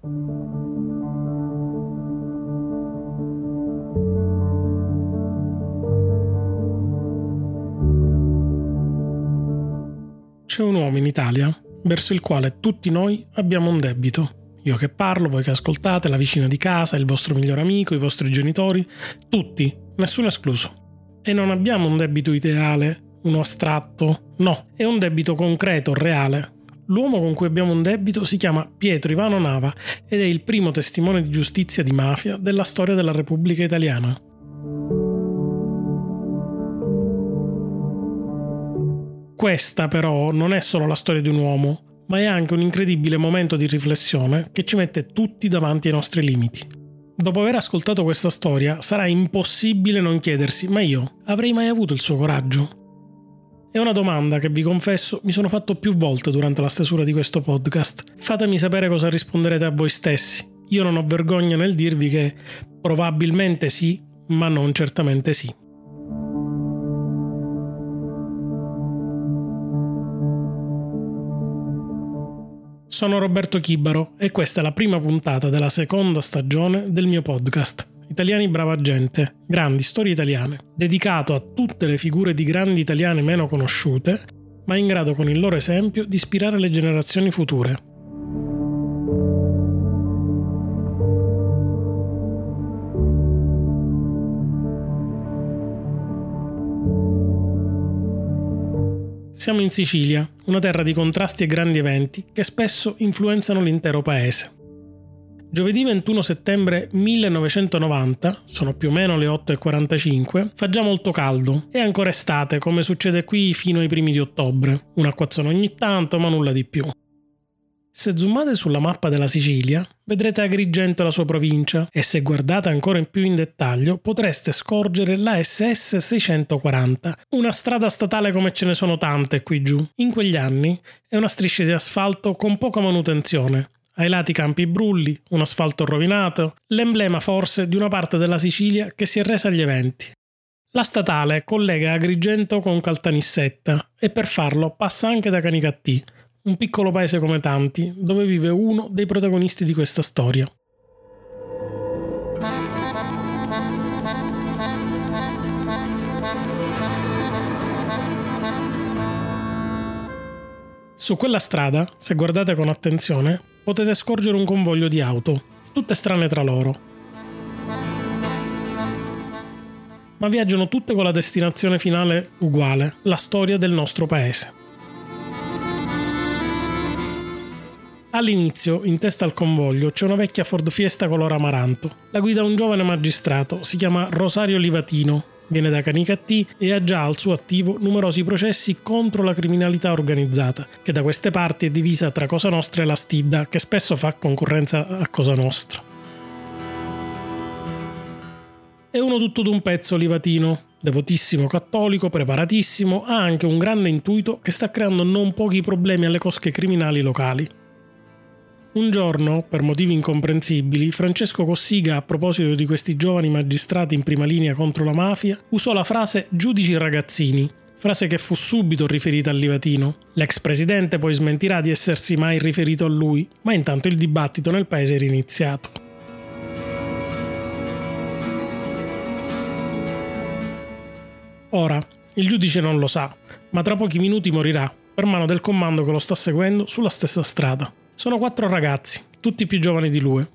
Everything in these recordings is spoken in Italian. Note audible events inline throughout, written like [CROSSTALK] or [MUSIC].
C'è un uomo in Italia verso il quale tutti noi abbiamo un debito. Io che parlo, voi che ascoltate, la vicina di casa, il vostro migliore amico, i vostri genitori, tutti, nessuno escluso. E non abbiamo un debito ideale, uno astratto, no, è un debito concreto, reale. L'uomo con cui abbiamo un debito si chiama Pietro Ivano Nava ed è il primo testimone di giustizia di mafia della storia della Repubblica Italiana. Questa però non è solo la storia di un uomo, ma è anche un incredibile momento di riflessione che ci mette tutti davanti ai nostri limiti. Dopo aver ascoltato questa storia sarà impossibile non chiedersi, ma io avrei mai avuto il suo coraggio? È una domanda che vi confesso mi sono fatto più volte durante la stesura di questo podcast. Fatemi sapere cosa risponderete a voi stessi. Io non ho vergogna nel dirvi che probabilmente sì, ma non certamente sì. Sono Roberto Chibaro e questa è la prima puntata della seconda stagione del mio podcast. Italiani Brava Gente, grandi storie italiane, dedicato a tutte le figure di grandi italiane meno conosciute, ma in grado con il loro esempio di ispirare le generazioni future. Siamo in Sicilia, una terra di contrasti e grandi eventi che spesso influenzano l'intero paese. Giovedì 21 settembre 1990, sono più o meno le 8.45, fa già molto caldo. È ancora estate, come succede qui fino ai primi di ottobre. Un acquazzone ogni tanto, ma nulla di più. Se zoomate sulla mappa della Sicilia, vedrete Agrigento e la sua provincia e se guardate ancora in più in dettaglio potreste scorgere la SS 640, una strada statale come ce ne sono tante qui giù. In quegli anni è una striscia di asfalto con poca manutenzione, ai lati campi brulli, un asfalto rovinato, l'emblema forse di una parte della Sicilia che si è resa agli eventi. La statale collega Agrigento con Caltanissetta e per farlo passa anche da Canicattì, un piccolo paese come tanti, dove vive uno dei protagonisti di questa storia. Su quella strada, se guardate con attenzione, potete scorgere un convoglio di auto, tutte strane tra loro. Ma viaggiano tutte con la destinazione finale uguale, la storia del nostro paese. All'inizio, in testa al convoglio, c'è una vecchia Ford Fiesta color amaranto. La guida un giovane magistrato, si chiama Rosario Livatino, viene da Canicattì e ha già al suo attivo numerosi processi contro la criminalità organizzata, che da queste parti è divisa tra Cosa Nostra e la Stidda, che spesso fa concorrenza a Cosa Nostra. È uno tutto d'un pezzo Livatino, devotissimo cattolico, preparatissimo, ha anche un grande intuito che sta creando non pochi problemi alle cosche criminali locali. Un giorno, per motivi incomprensibili, Francesco Cossiga, a proposito di questi giovani magistrati in prima linea contro la mafia, usò la frase giudici ragazzini, frase che fu subito riferita al Livatino. L'ex presidente poi smentirà di essersi mai riferito a lui, ma intanto il dibattito nel paese era iniziato. Ora, il giudice non lo sa, ma tra pochi minuti morirà per mano del comando che lo sta seguendo sulla stessa strada. Sono quattro ragazzi, tutti più giovani di lui.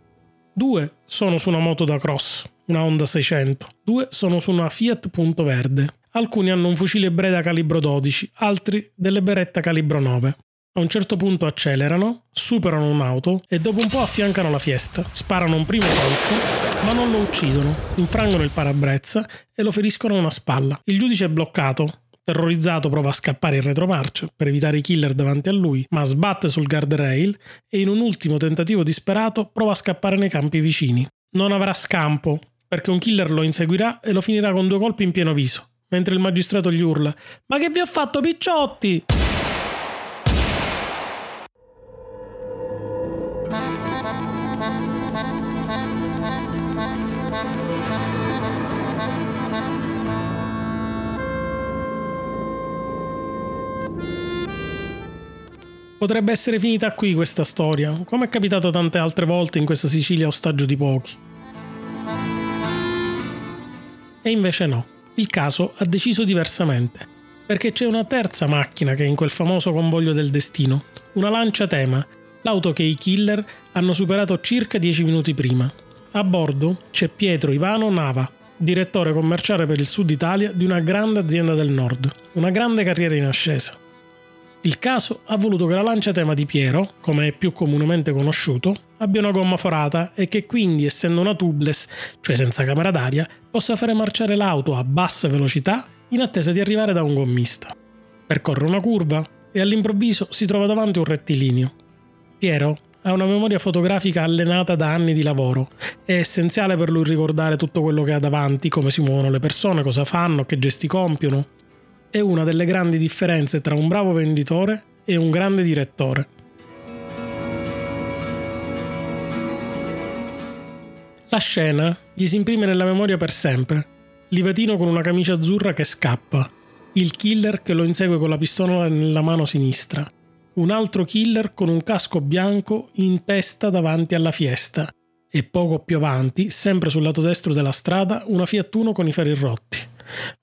Due sono su una moto da cross, una Honda 600. Due sono su una Fiat Punto Verde. Alcuni hanno un fucile Breda calibro 12, altri delle beretta calibro 9. A un certo punto accelerano, superano un'auto e dopo un po' affiancano la fiesta. Sparano un primo colpo, ma non lo uccidono. Infrangono il parabrezza e lo feriscono a una spalla. Il giudice è bloccato, Terrorizzato prova a scappare in retromarcia per evitare i killer davanti a lui, ma sbatte sul guardrail e in un ultimo tentativo disperato prova a scappare nei campi vicini. Non avrà scampo, perché un killer lo inseguirà e lo finirà con due colpi in pieno viso, mentre il magistrato gli urla Ma che vi ho fatto picciotti? Potrebbe essere finita qui questa storia, come è capitato tante altre volte in questa Sicilia ostaggio di pochi. E invece no, il caso ha deciso diversamente, perché c'è una terza macchina che è in quel famoso convoglio del destino, una lancia tema, l'auto che i killer hanno superato circa dieci minuti prima. A bordo c'è Pietro Ivano Nava, direttore commerciale per il sud Italia di una grande azienda del nord, una grande carriera in ascesa. Il caso ha voluto che la lancia tema di Piero, come è più comunemente conosciuto, abbia una gomma forata e che quindi, essendo una tubeless, cioè senza camera d'aria, possa fare marciare l'auto a bassa velocità in attesa di arrivare da un gommista. Percorre una curva e all'improvviso si trova davanti un rettilineo. Piero ha una memoria fotografica allenata da anni di lavoro. È essenziale per lui ricordare tutto quello che ha davanti, come si muovono le persone, cosa fanno, che gesti compiono. È una delle grandi differenze tra un bravo venditore e un grande direttore. La scena gli si imprime nella memoria per sempre. Livatino con una camicia azzurra che scappa. Il killer che lo insegue con la pistola nella mano sinistra un altro killer con un casco bianco in testa davanti alla fiesta e poco più avanti, sempre sul lato destro della strada, una Fiat Uno con i fari rotti.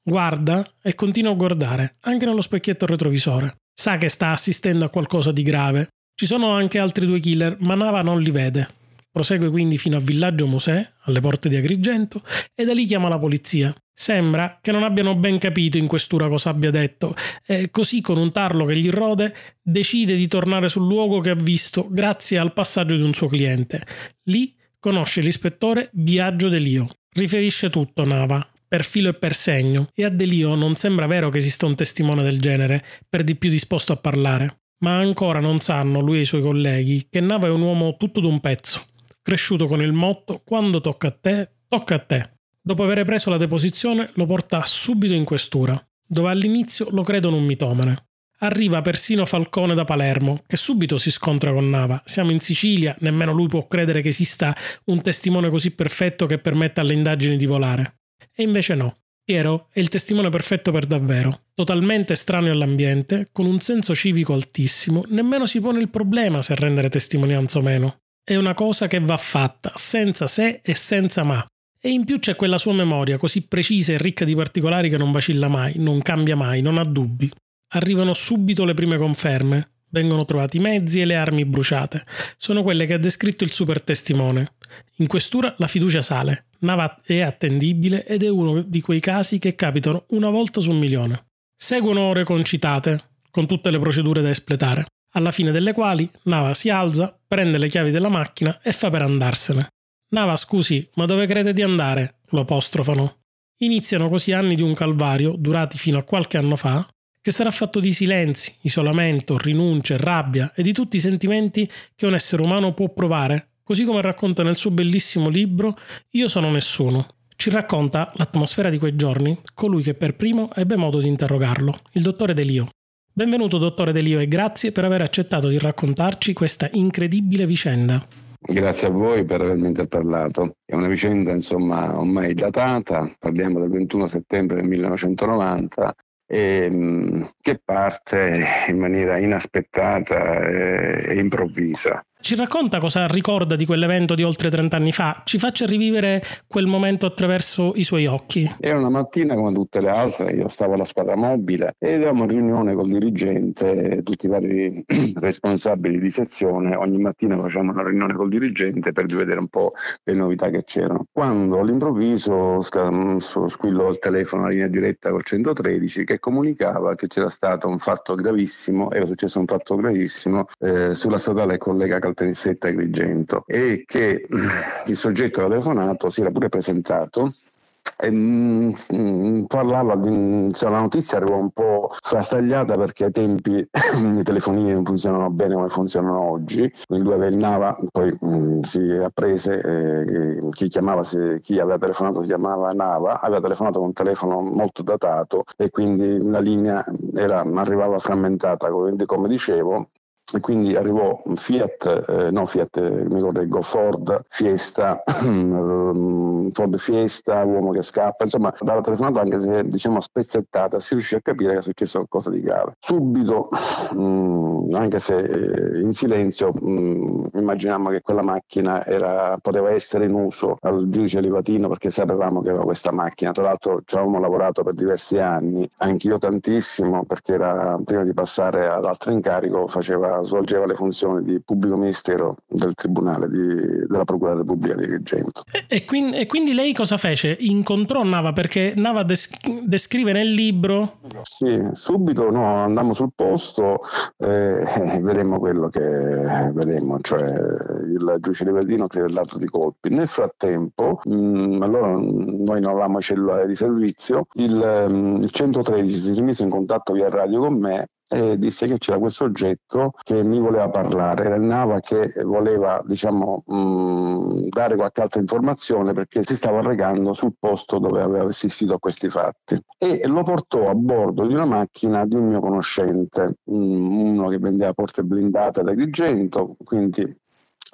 Guarda e continua a guardare, anche nello specchietto retrovisore. Sa che sta assistendo a qualcosa di grave. Ci sono anche altri due killer, ma Nava non li vede. Prosegue quindi fino a Villaggio Mosè, alle porte di Agrigento, e da lì chiama la polizia. Sembra che non abbiano ben capito in questura cosa abbia detto, e così con un tarlo che gli rode decide di tornare sul luogo che ha visto grazie al passaggio di un suo cliente. Lì conosce l'ispettore Biagio Delio. Riferisce tutto Nava, per filo e per segno, e a Delio non sembra vero che esista un testimone del genere, per di più disposto a parlare. Ma ancora non sanno, lui e i suoi colleghi, che Nava è un uomo tutto d'un pezzo, cresciuto con il motto quando tocca a te, tocca a te. Dopo aver preso la deposizione lo porta subito in questura, dove all'inizio lo credono un mitomane. Arriva persino Falcone da Palermo, che subito si scontra con Nava. Siamo in Sicilia, nemmeno lui può credere che esista un testimone così perfetto che permetta alle indagini di volare. E invece no. Piero è il testimone perfetto per davvero, totalmente estraneo all'ambiente, con un senso civico altissimo, nemmeno si pone il problema se rendere testimonianza o meno. È una cosa che va fatta, senza se e senza ma, e in più c'è quella sua memoria così precisa e ricca di particolari che non vacilla mai, non cambia mai, non ha dubbi. Arrivano subito le prime conferme, vengono trovati i mezzi e le armi bruciate. Sono quelle che ha descritto il super testimone. In questura la fiducia sale, Nava è attendibile ed è uno di quei casi che capitano una volta su un milione. Seguono ore concitate, con tutte le procedure da espletare, alla fine delle quali Nava si alza, prende le chiavi della macchina e fa per andarsene. Nava, scusi, ma dove crede di andare? lo apostrofano. Iniziano così anni di un calvario, durati fino a qualche anno fa, che sarà fatto di silenzi, isolamento, rinunce, rabbia e di tutti i sentimenti che un essere umano può provare, così come racconta nel suo bellissimo libro Io sono nessuno. Ci racconta l'atmosfera di quei giorni colui che per primo ebbe modo di interrogarlo, il dottore Delio. Benvenuto dottore Delio e grazie per aver accettato di raccontarci questa incredibile vicenda. Grazie a voi per avermi interpellato. È una vicenda insomma ormai datata, parliamo del 21 settembre del 1990 e, mm, che parte in maniera inaspettata e improvvisa. Ci racconta cosa ricorda di quell'evento di oltre 30 anni fa? Ci faccia rivivere quel momento attraverso i suoi occhi. Era una mattina come tutte le altre, io stavo alla squadra mobile ed eravamo in riunione col dirigente, tutti i vari [CLEARS THROAT] responsabili di sezione. Ogni mattina facevamo una riunione col dirigente per vedere un po' le novità che c'erano. Quando all'improvviso squillò il telefono, la linea diretta col 113 che comunicava che c'era stato un fatto gravissimo, era successo un fatto gravissimo eh, sulla statale collega Calabria Caltanissetta Agrigento e che mm, il soggetto aveva telefonato si era pure presentato e, mh, mm, parlava di cioè, la notizia arrivò un po' frastagliata perché ai tempi [CLEARS THROAT] i telefonini non funzionano bene come funzionano oggi. Quindi lui aveva poi mh, mm, si apprese eh, chi, chiamava, chi aveva telefonato si chiamava Nava aveva telefonato con un telefono molto datato e quindi la linea era, arrivava frammentata quindi come dicevo e quindi arrivò Fiat, eh, no Fiat, eh, mi correggo, Ford, Fiesta, [CLEARS THROAT] Ford Fiesta, uomo che scappa, insomma dalla telefonata anche se diciamo spezzettata si riuscì a capire che è successo qualcosa di grave. Subito, mh, mm, anche se eh, in silenzio, mh, mm, immaginammo che quella macchina era, poteva essere in uso al giudice Livatino perché sapevamo che aveva questa macchina, tra l'altro ci avevamo lavorato per diversi anni, anch'io tantissimo perché era, prima di passare ad altro incarico faceva svolgeva le funzioni di pubblico ministero del Tribunale di, della Procura della Repubblica di Agrigento. E, e, quindi, e, quindi, lei cosa fece? Incontrò Nava perché Nava des, descrive nel libro? Sì, subito no, andammo sul posto e eh, vedemmo quello che vedemmo, cioè il giudice Riverdino crivellato di colpi. Nel frattempo, mh, mm, allora noi non avevamo cellulare di servizio, il, mm, il 113 si rimise in contatto via radio con me e disse che c'era questo oggetto che mi voleva parlare, era il Nava che voleva diciamo, mh, mm, dare qualche altra informazione perché si stava regando sul posto dove aveva assistito a questi fatti. E lo portò a bordo di una macchina di un mio conoscente, mh, uno che vendeva porte blindate ad Agrigento, quindi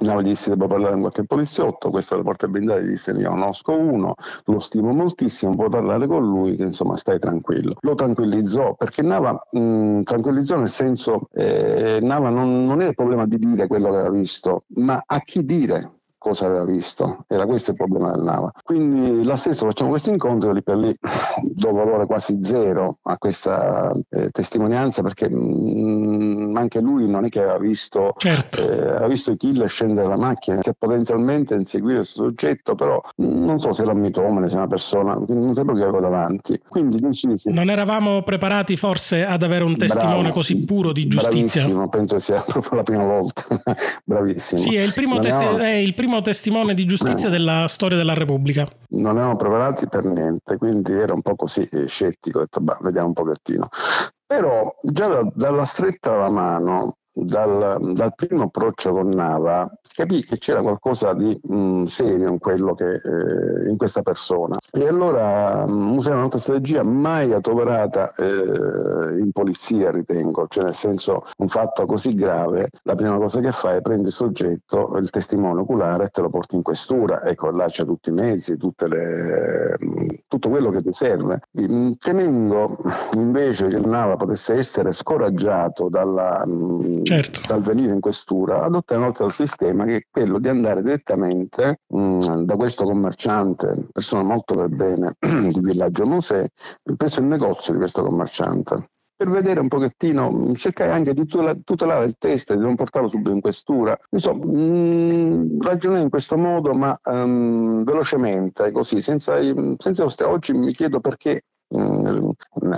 No, gli disse devo parlare con qualche poliziotto, questa è la porta blindata, gli disse io conosco uno, lo stimo moltissimo, puoi parlare con lui, che insomma stai tranquillo. Lo tranquillizzò perché Nava mh, tranquillizzò nel senso eh, Nava non, non era il problema di dire quello che aveva visto, ma a chi dire cosa aveva visto. Era questo il problema del Nava. Quindi la stessa facciamo questo incontro lì per lì do valore quasi zero a questa eh, testimonianza perché mh, mm, anche lui non è che aveva visto, certo. eh, aveva visto i killer scendere dalla macchina, che potenzialmente inseguire questo soggetto, però mh, mm, non so se era un mitomane, se era una persona, non sapevo che avevo davanti. Quindi decisi. Non eravamo preparati forse ad avere un testimone Bravo, così puro di giustizia? Bravissimo, penso sia [LAUGHS] proprio la prima volta. Bravissimo. Sì, è il primo, testi- è il primo primo testimone di giustizia no. della storia della Repubblica. Non erano preparati per niente, quindi ero un po' così eh, scettico, ho detto, bah, vediamo un pochettino. Però già da, dalla stretta alla mano, dal, dal, primo approccio con Nava, capì che c'era qualcosa di mh, mm, serio in, che, eh, in, questa persona. E allora mh, mm, usai un'altra strategia mai adoperata eh, in polizia, ritengo, cioè nel senso un fatto così grave, la prima cosa che fai è prendi il soggetto, il testimone oculare e te lo porti in questura, ecco là c'è tutti i mezzi, le, mm, tutto quello che ti serve. Temendo invece che Nava potesse essere scoraggiato dalla, certo. dal venire in questura, adottai un altro sistema che è quello di andare direttamente mh, mm, da questo commerciante, persona molto per bene [CLEARS THROAT] di Villaggio Mosè, presso il negozio di questo commerciante per vedere un pochettino, mm, cercare anche di tutelare il test, di non portarlo subito in questura. Insomma, mh, mm, ragionai in questo modo, ma um, velocemente, così, senza, senza Oggi mi chiedo perché Mm,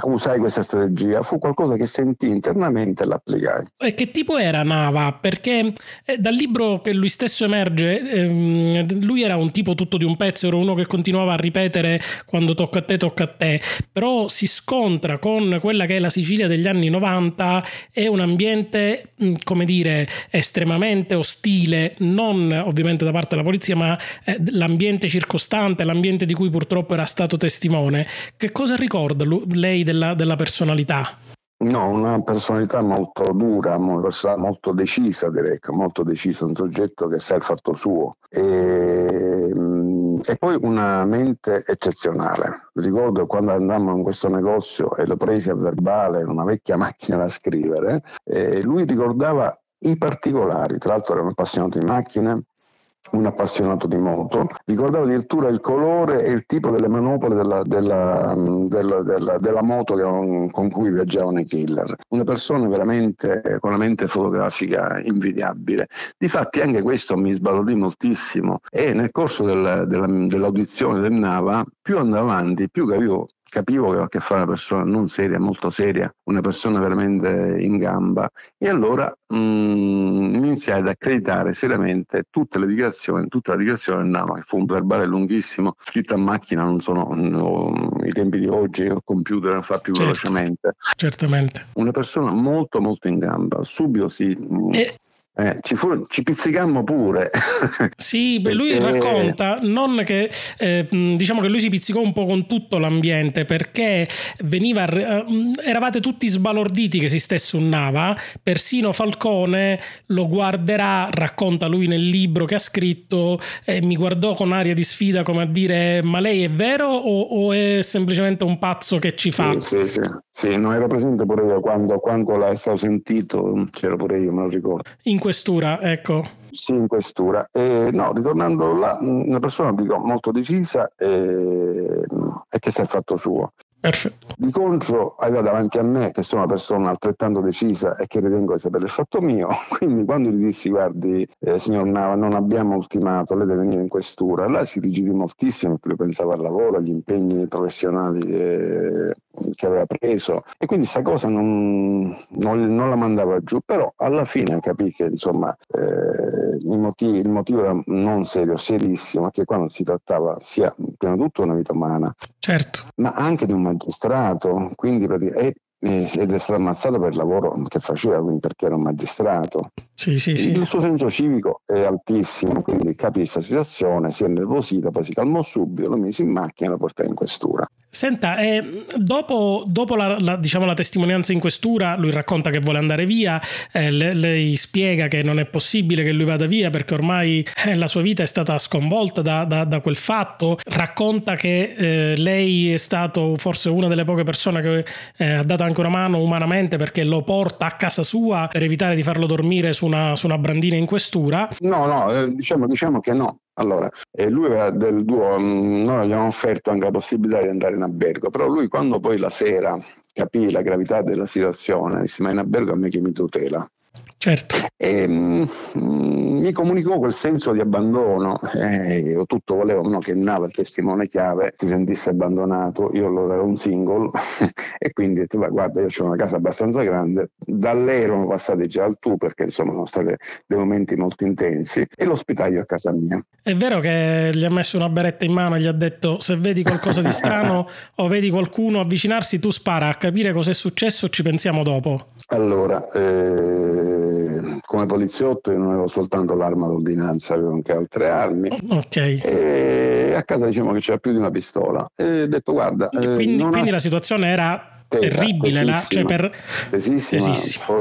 usai questa strategia fu qualcosa che sentì internamente e l'applicai. E che tipo era Nava? Perché eh, dal libro che lui stesso emerge, ehm, lui era un tipo tutto di un pezzo, era uno che continuava a ripetere quando tocca a te, tocca a te, però si scontra con quella che è la Sicilia degli anni 90, è un ambiente, mm, come dire, estremamente ostile, non ovviamente da parte della polizia, ma eh, l'ambiente circostante, l'ambiente di cui purtroppo era stato testimone. Che cosa ricorda lei della, della personalità? No, una personalità molto dura, molto decisa, direi, molto decisa, un soggetto che sa il fatto suo. E, mm, e, poi una mente eccezionale. Ricordo quando andammo in questo negozio e lo presi a verbale, una vecchia [LAUGHS] macchina da scrivere, lui ricordava i particolari, tra l'altro era un appassionato di macchine, un appassionato di moto, ricordava addirittura il colore e il tipo delle manopole della, della, della, della, della moto che, con cui viaggiavano i killer. Una persona veramente con una mente fotografica invidiabile. Difatti anche questo mi sbalordì moltissimo e nel corso del, dell'audizione del Nava, più andavo avanti, più capivo capivo che avevo a che fare una persona non seria, molto seria, una persona veramente in gamba e allora mh, mm, iniziai ad accreditare seriamente tutte le dichiarazioni, tutta la dichiarazione del Nama, che fu un verbale lunghissimo, scritto a macchina, non sono no, i tempi di oggi, il computer lo fa più certo, velocemente. Certamente. Una persona molto molto in gamba, subito si... E Eh, ci, fu, ci, pizzicammo pure. [LAUGHS] Sì, perché... lui racconta non che eh, diciamo che lui si pizzicò un po' con tutto l'ambiente perché veniva eh, eravate tutti sbalorditi che esistesse un Nava, persino Falcone lo guarderà, racconta lui nel libro che ha scritto mi guardò con aria di sfida come a dire ma lei è vero o, o è semplicemente un pazzo che ci fa? Sì, sì, sì. Sì non ero presente pure io quando, quando l'hai stato sentito, c'ero pure io, me lo ricordo. In questura, ecco. Sì, in questura. Eh, no, ritornando là, una persona dico, molto decisa e, e che si è fatto suo. Perfetto. Di contro aveva davanti a me, che sono una persona altrettanto decisa e che ritengo di sapere il fatto mio, [LAUGHS] quindi quando gli dissi guardi eh, signor Nava non abbiamo ultimato, lei deve venire in questura, là si rigidì moltissimo perché pensava al lavoro, agli impegni professionali che, che aveva preso e quindi questa cosa non, non, non, la mandava giù, però alla fine capì che insomma eh, il, motivo, il, motivo, era non serio, serissimo, che quando si trattava sia prima di tutto una vita umana, certo. ma anche di un magistrato, quindi è, ed è stato ammazzato per il lavoro che faceva, quindi perché era un magistrato. Sì, sì, sì. Il suo senso civico è altissimo, quindi capì questa situazione, si è nervosito, poi si calmò subito, lo mise in macchina e lo portò in questura. Senta, eh, dopo, dopo la, la, diciamo, la, testimonianza in questura, lui racconta che vuole andare via, eh, le, lei spiega che non è possibile che lui vada via perché ormai eh, la sua vita è stata sconvolta da, da, da quel fatto, racconta che eh, lei è stato forse una delle poche persone che eh, ha dato anche una mano umanamente perché lo porta a casa sua per evitare di farlo dormire su una, su una brandina in questura. No, no, eh, diciamo, diciamo che no. Allora, eh, lui era del duo, mm, noi abbiamo offerto anche la possibilità di andare in albergo, però lui quando poi la sera capì la gravità della situazione, disse ma in albergo a me che mi tutela. Certo. E, mm, mi comunicò quel senso di abbandono. Eh, io tutto volevo no, che Nava, il testimone chiave, si sentisse abbandonato. Io allora ero un single [LAUGHS] e quindi ho detto, guarda, io ho una casa abbastanza grande. Da lei erano passati già al tu perché insomma sono stati dei momenti molto intensi e l'ospitaio a casa mia. È vero che gli ha messo una beretta in mano e gli ha detto se vedi qualcosa di strano [LAUGHS] o vedi qualcuno avvicinarsi, tu spara a capire cosa è successo, ci pensiamo dopo. Allora, eh, come poliziotto io non avevo soltanto l'arma d'ordinanza, avevo anche altre armi. Ok. E a casa diciamo che c'era più di una pistola. E ho detto guarda... Eh, quindi, quindi ha... la situazione era terribile là, cioè per...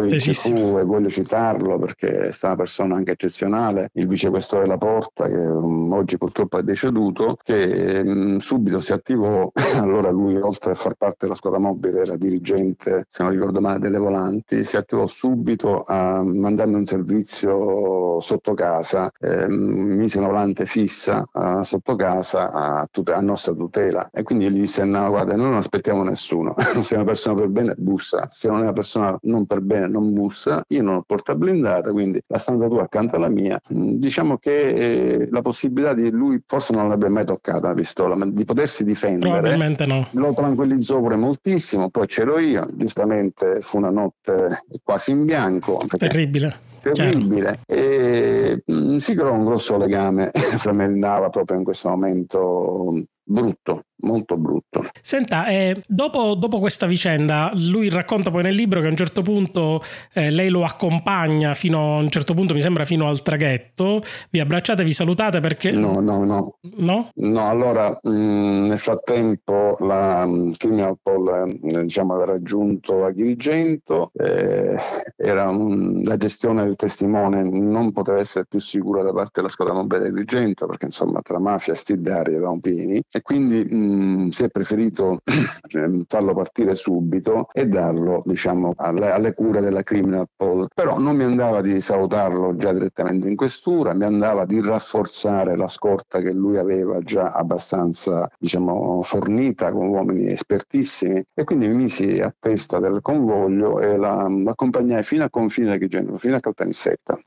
tesissima. Poi e voglio citarlo perché è stata una persona anche eccezionale, il vicequestore La Porta che um, oggi purtroppo è deceduto, che um, subito si attivò, [LAUGHS] allora lui oltre a far parte della squadra mobile era dirigente, se non ricordo male, delle volanti, si attivò subito a mandarmi un servizio sotto casa, eh, mise una volante fissa uh, sotto casa a, tute- a, nostra tutela. E quindi gli disse no guarda noi non aspettiamo nessuno, [LAUGHS] una persona per bene bussa, se non è una persona non per bene non bussa, io non ho porta blindata, quindi la stanza tua accanto alla mia, mm, diciamo che eh, la possibilità di lui forse non l'avrebbe mai toccata la pistola, ma di potersi difendere probabilmente no. Lo tranquillizzò pure moltissimo, poi c'ero io, giustamente fu una notte quasi in bianco. Terribile. Terribile. E mh, mm, si creò un grosso legame [LAUGHS] fra me e Nava proprio in questo momento brutto, molto brutto. Senta, eh, dopo, dopo, questa vicenda, lui racconta poi nel libro che a un certo punto eh, lei lo accompagna fino a un certo punto, mi sembra, fino al traghetto. Vi abbracciate, vi salutate perché. No, no, no. No? No, allora mh, mm, nel frattempo la um, Criminal Pol eh, diciamo, aveva raggiunto Agrigento, eh, era un, la gestione del testimone non poteva essere più sicura da parte della squadra mobile di Agrigento perché insomma tra mafia e stidari erano pieni e quindi mh, si è preferito [CLEARS THROAT] ehm, farlo partire subito e darlo diciamo, alle, alle, cure della criminal poll. Però non mi andava di salutarlo già direttamente in questura, mi andava di rafforzare la scorta che lui aveva già abbastanza diciamo, fornita con uomini espertissimi e quindi mi misi a testa del convoglio e la, l'accompagnai fino a confine di Genova, fino a Caltanissetta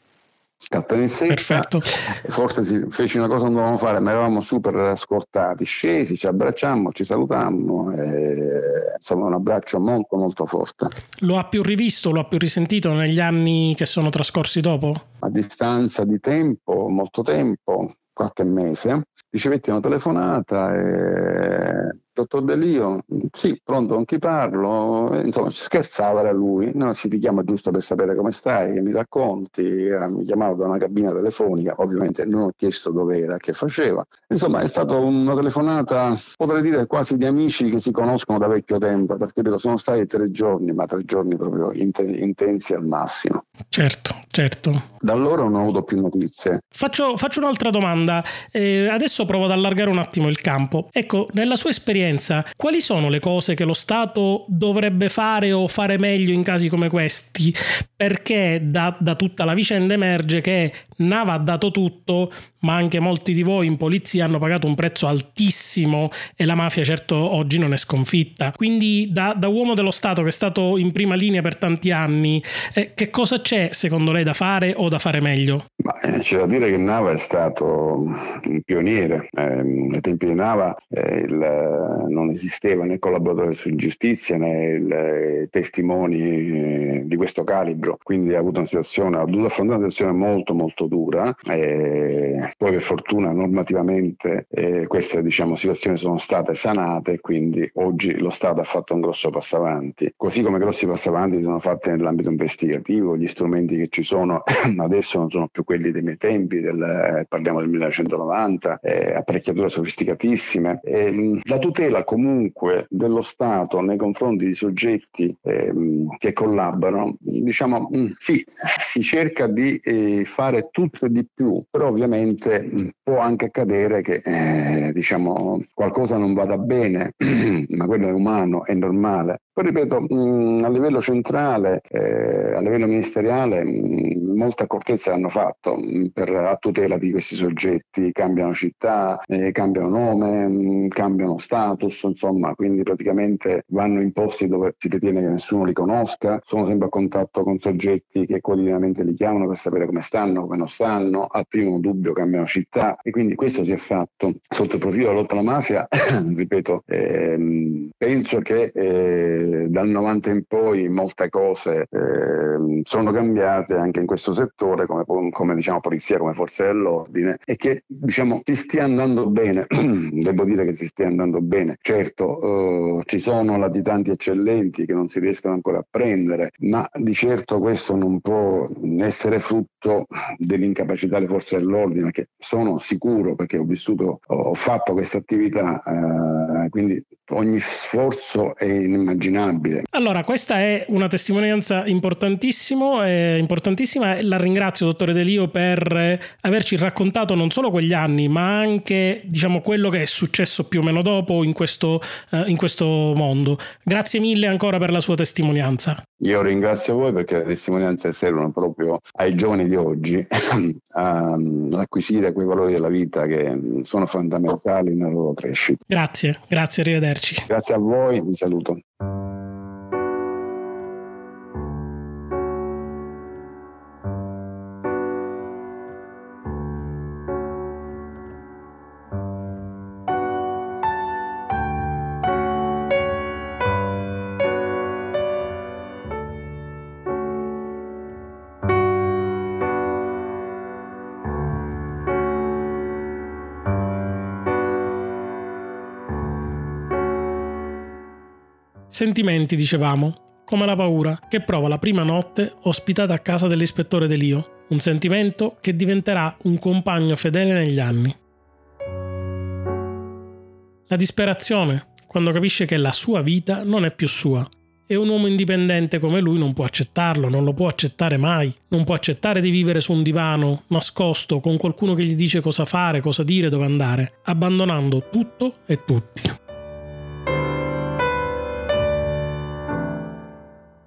scattano in secca. Perfetto. Forse si fece una cosa che non dovevamo fare, ma eravamo super scortati, scesi, ci abbracciammo, ci salutammo, e, insomma un abbraccio molto molto forte. Lo ha più rivisto, lo ha più risentito negli anni che sono trascorsi dopo? A distanza di tempo, molto tempo, qualche mese, ricevetti una telefonata e dottor Delio, sì, pronto, con chi parlo? Insomma, scherzava era lui, no, si ti chiama giusto per sapere come stai, che mi racconti, eh, mi chiamava da una cabina telefonica, ovviamente non ho chiesto dove era, che faceva. Insomma, è stata una telefonata, potrei dire quasi di amici che si conoscono da vecchio tempo, perché sono stati tre giorni, ma tre giorni proprio intensi al massimo. Certo, certo. Da allora non ho avuto più notizie. Faccio, faccio un'altra domanda, eh, adesso provo ad allargare un attimo il campo. Ecco, nella sua esperienza, quali sono le cose che lo Stato dovrebbe fare o fare meglio in casi come questi? Perché da, da tutta la vicenda emerge che Nava ha dato tutto, ma anche molti di voi in polizia hanno pagato un prezzo altissimo e la mafia certo oggi non è sconfitta. Quindi da, da uomo dello Stato che è stato in prima linea per tanti anni, eh, che cosa c'è secondo lei da fare o da fare meglio? Ma, eh, c'è da dire che Nava è stato un pioniere. Eh, ai tempi di Nava eh, il, non esisteva né collaboratore su giustizia né il, eh, testimoni eh, di questo calibro, quindi ha avuto una situazione, ha dovuto affrontare una situazione molto molto dura. Poi per fortuna normativamente eh, queste diciamo, situazioni sono state sanate quindi oggi lo Stato ha fatto un grosso passo avanti. Così come grossi passi avanti sono fatti nell'ambito investigativo, gli strumenti che ci sono [CLEARS THROAT] adesso non sono più quelli dei miei tempi, del, eh, parliamo del 1990, eh, apparecchiature sofisticatissime. Eh, la tutela comunque dello Stato nei confronti di soggetti ehm, che collaborano, diciamo, mm, sì, si cerca di eh, fare tutto e di più, però ovviamente volte può anche accadere che eh, diciamo, qualcosa non vada bene, [CLEARS THROAT] ma quello è umano, è normale. Poi ripeto, mh, a livello centrale, eh, a livello ministeriale, mh, molta accortezza l'hanno fatto mh, per, a tutela di questi soggetti, cambiano città, eh, cambiano nome, cambiano status, insomma, quindi praticamente vanno in posti dove si ritiene che nessuno li conosca, sono sempre a contatto con soggetti che quotidianamente li chiamano per sapere come stanno, come non stanno, al primo dubbio cambiano città. E quindi questo si è fatto. Sotto il profilo della lotta alla mafia, [COUGHS] ripeto, ehm, penso che eh, dal 90 in poi molte cose eh, sono cambiate anche in questo settore come, come diciamo polizia, come forze dell'ordine e che diciamo si stia andando bene, [CLEARS THROAT] devo dire che si stia andando bene. Certo eh, ci sono latitanti eccellenti che non si riescono ancora a prendere, ma di certo questo non può essere frutto dell'incapacità delle forze dell'ordine che sono sicuro perché ho vissuto, ho fatto questa attività, eh, quindi ogni sforzo è inimmaginabile. Allora, questa è una testimonianza importantissima e la ringrazio, dottore Delio, per averci raccontato non solo quegli anni, ma anche diciamo, quello che è successo più o meno dopo in questo, uh, in questo mondo. Grazie mille ancora per la sua testimonianza. Io ringrazio voi perché le testimonianze servono proprio ai giovani di oggi [CLEARS THROAT] ad acquisire quei valori della vita che sono fondamentali nella loro crescita. Grazie, grazie, arrivederci. Grazie a voi, vi saluto. Sentimenti, dicevamo, come la paura che prova la prima notte ospitata a casa dell'ispettore Delio, un sentimento che diventerà un compagno fedele negli anni. La disperazione, quando capisce che la sua vita non è più sua. E un uomo indipendente come lui non può accettarlo, non lo può accettare mai. Non può accettare di vivere su un divano, nascosto, con qualcuno che gli dice cosa fare, cosa dire, dove andare, abbandonando tutto e tutti.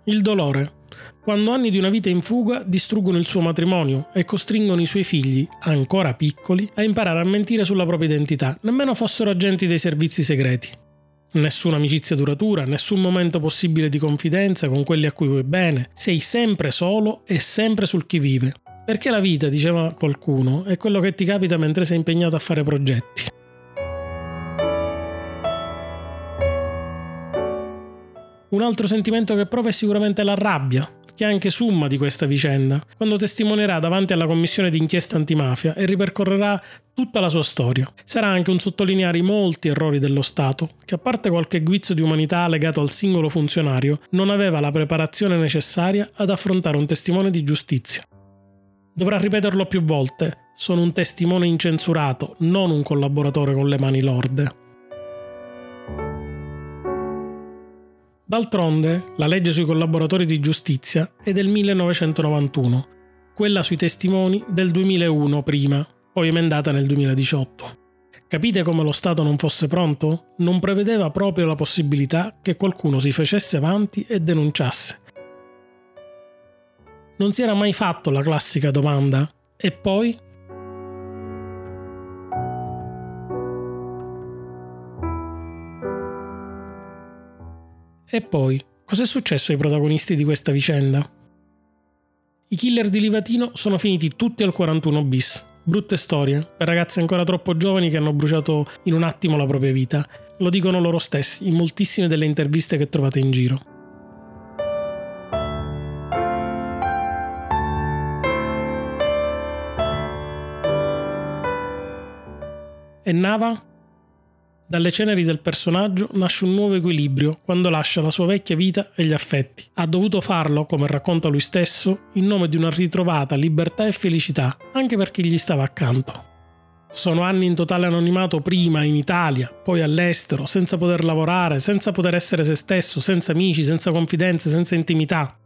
Il dolore. Quando anni di una vita in fuga distruggono il suo matrimonio e costringono i suoi figli, ancora piccoli, a imparare a mentire sulla propria identità, nemmeno fossero agenti dei servizi segreti. Nessuna amicizia duratura, nessun momento possibile di confidenza con quelli a cui vuoi bene, sei sempre solo e sempre sul chi vive. Perché la vita, diceva qualcuno, è quello che ti capita mentre sei impegnato a fare progetti. Un altro sentimento che prova è sicuramente la rabbia, che è anche summa di questa vicenda, quando testimonierà davanti alla commissione d'inchiesta antimafia e ripercorrerà tutta la sua storia. Sarà anche un sottolineare i molti errori dello Stato, che a parte qualche guizzo di umanità legato al singolo funzionario, non aveva la preparazione necessaria ad affrontare un testimone di giustizia. Dovrà ripeterlo più volte, sono un testimone incensurato, non un collaboratore con le mani lorde. D'altronde, la legge sui collaboratori di giustizia è del 1991, quella sui testimoni del 2001 prima, poi emendata nel 2018. Capite come lo Stato non fosse pronto? Non prevedeva proprio la possibilità che qualcuno si facesse avanti e denunciasse. Non si era mai fatto la classica domanda e poi? E poi, cos'è successo ai protagonisti di questa vicenda? I killer di Livatino sono finiti tutti al 41 bis. Brutte storie, per ragazzi ancora troppo giovani che hanno bruciato in un attimo la propria vita. Lo dicono loro stessi in moltissime delle interviste che trovate in giro. E Nava? Dalle ceneri del personaggio nasce un nuovo equilibrio quando lascia la sua vecchia vita e gli affetti. Ha dovuto farlo, come racconta lui stesso, in nome di una ritrovata libertà e felicità, anche per chi gli stava accanto. Sono anni in totale anonimato prima in Italia, poi all'estero, senza poter lavorare, senza poter essere se stesso, senza amici, senza confidenze, senza intimità,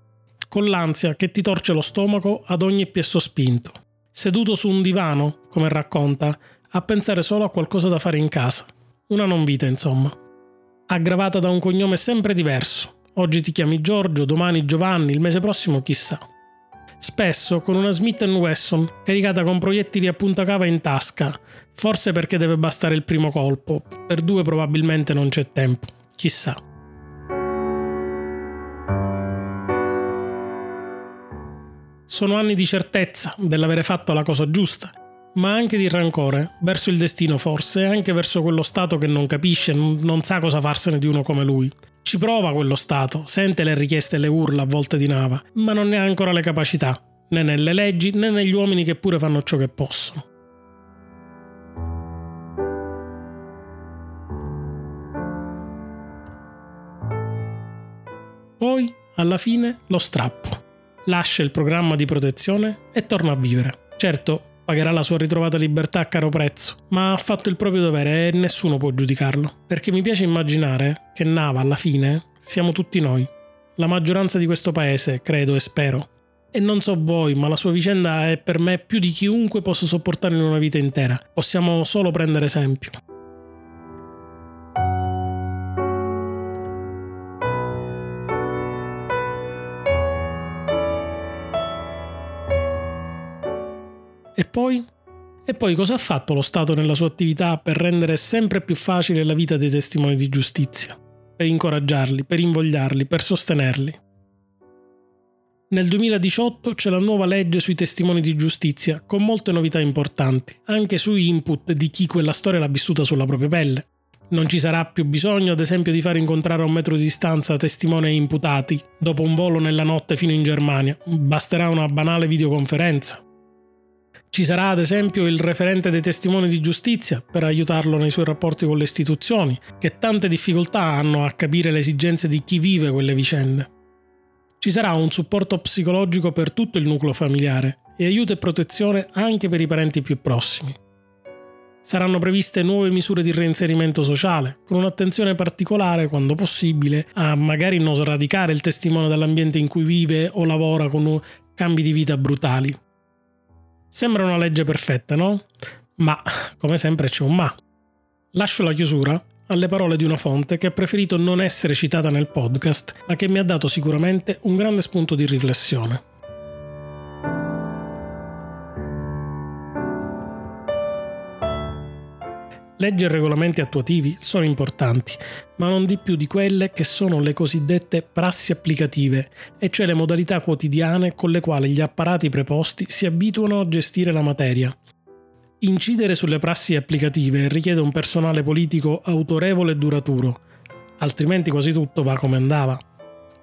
con l'ansia che ti torce lo stomaco ad ogni piesso spinto. Seduto su un divano, come racconta, a pensare solo a qualcosa da fare in casa una non vita, insomma. Aggravata da un cognome sempre diverso. Oggi ti chiami Giorgio, domani Giovanni, il mese prossimo chissà. Spesso con una Smith Wesson caricata con proiettili a punta cava in tasca, forse perché deve bastare il primo colpo, per due probabilmente non c'è tempo, chissà. Sono anni di certezza dell'avere fatto la cosa giusta ma anche di rancore, verso il destino forse, anche verso quello Stato che non capisce, non sa cosa farsene di uno come lui. Ci prova quello Stato, sente le richieste e le urla a volte di Nava, ma non ne ha ancora le capacità, né nelle leggi né negli uomini che pure fanno ciò che possono. Poi, alla fine, lo strappo. Lascia il programma di protezione e torna a vivere. Certo, pagherà la sua ritrovata libertà a caro prezzo, ma ha fatto il proprio dovere e nessuno può giudicarlo. Perché mi piace immaginare che Nava alla fine siamo tutti noi, la maggioranza di questo paese, credo e spero. E non so voi, ma la sua vicenda è per me più di chiunque possa sopportare in una vita intera. Possiamo solo prendere esempio. E poi? E poi cosa ha fatto lo Stato nella sua attività per rendere sempre più facile la vita dei testimoni di giustizia? Per incoraggiarli, per invogliarli, per sostenerli? Nel 2018 c'è la nuova legge sui testimoni di giustizia, con molte novità importanti, anche sui input di chi quella storia l'ha vissuta sulla propria pelle. Non ci sarà più bisogno, ad esempio, di far incontrare a un metro di distanza testimone e imputati, dopo un volo nella notte fino in Germania. Basterà una banale videoconferenza. Ci sarà ad esempio il referente dei testimoni di giustizia per aiutarlo nei suoi rapporti con le istituzioni, che tante difficoltà hanno a capire le esigenze di chi vive quelle vicende. Ci sarà un supporto psicologico per tutto il nucleo familiare e aiuto e protezione anche per i parenti più prossimi. Saranno previste nuove misure di reinserimento sociale, con un'attenzione particolare, quando possibile, a magari non sradicare il testimone dall'ambiente in cui vive o lavora con cambi di vita brutali. Sembra una legge perfetta, no? Ma, come sempre, c'è un ma. Lascio la chiusura alle parole di una fonte che ha preferito non essere citata nel podcast, ma che mi ha dato sicuramente un grande spunto di riflessione. Leggi e regolamenti attuativi sono importanti, ma non di più di quelle che sono le cosiddette prassi applicative, e cioè le modalità quotidiane con le quali gli apparati preposti si abituano a gestire la materia. Incidere sulle prassi applicative richiede un personale politico autorevole e duraturo, altrimenti quasi tutto va come andava.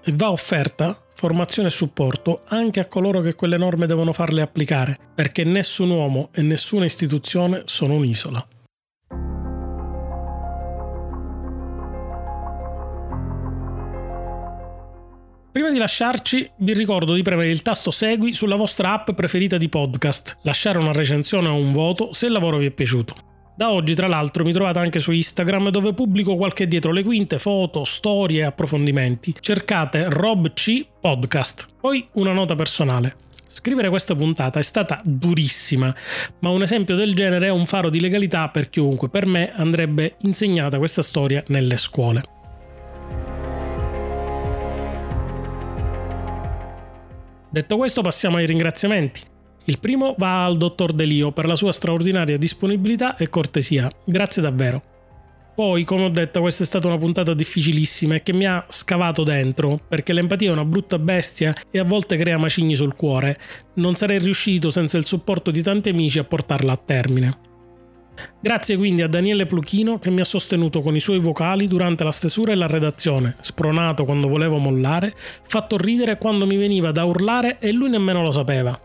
E va offerta, formazione e supporto anche a coloro che quelle norme devono farle applicare, perché nessun uomo e nessuna istituzione sono un'isola. Prima di lasciarci, vi ricordo di premere il tasto Segui sulla vostra app preferita di podcast, lasciare una recensione o un voto se il lavoro vi è piaciuto. Da oggi, tra l'altro, mi trovate anche su Instagram dove pubblico qualche dietro le quinte, foto, storie e approfondimenti. Cercate Rob C Podcast. Poi una nota personale. Scrivere questa puntata è stata durissima, ma un esempio del genere è un faro di legalità per chiunque. Per me andrebbe insegnata questa storia nelle scuole. Detto questo passiamo ai ringraziamenti. Il primo va al dottor Delio per la sua straordinaria disponibilità e cortesia. Grazie davvero. Poi, come ho detto, questa è stata una puntata difficilissima e che mi ha scavato dentro, perché l'empatia è una brutta bestia e a volte crea macigni sul cuore. Non sarei riuscito senza il supporto di tanti amici a portarla a termine. Grazie quindi a Daniele Pluchino che mi ha sostenuto con i suoi vocali durante la stesura e la redazione, spronato quando volevo mollare, fatto ridere quando mi veniva da urlare e lui nemmeno lo sapeva.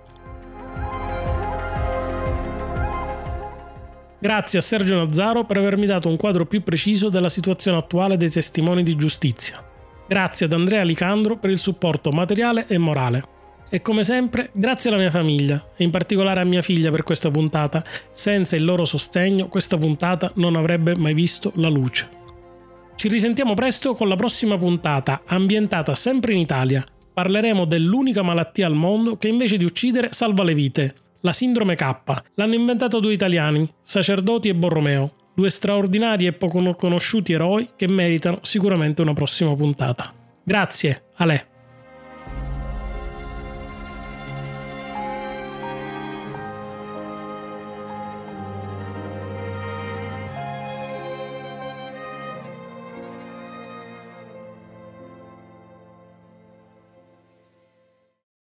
Grazie a Sergio Nazzaro per avermi dato un quadro più preciso della situazione attuale dei testimoni di giustizia. Grazie ad Andrea Licandro per il supporto materiale e morale. E come sempre, grazie alla mia famiglia, e in particolare a mia figlia per questa puntata. Senza il loro sostegno, questa puntata non avrebbe mai visto la luce. Ci risentiamo presto con la prossima puntata, ambientata sempre in Italia. Parleremo dell'unica malattia al mondo che invece di uccidere salva le vite, la sindrome K. L'hanno inventata due italiani, Sacerdoti e Borromeo, due straordinari e poco conosciuti eroi che meritano sicuramente una prossima puntata. Grazie, Ale.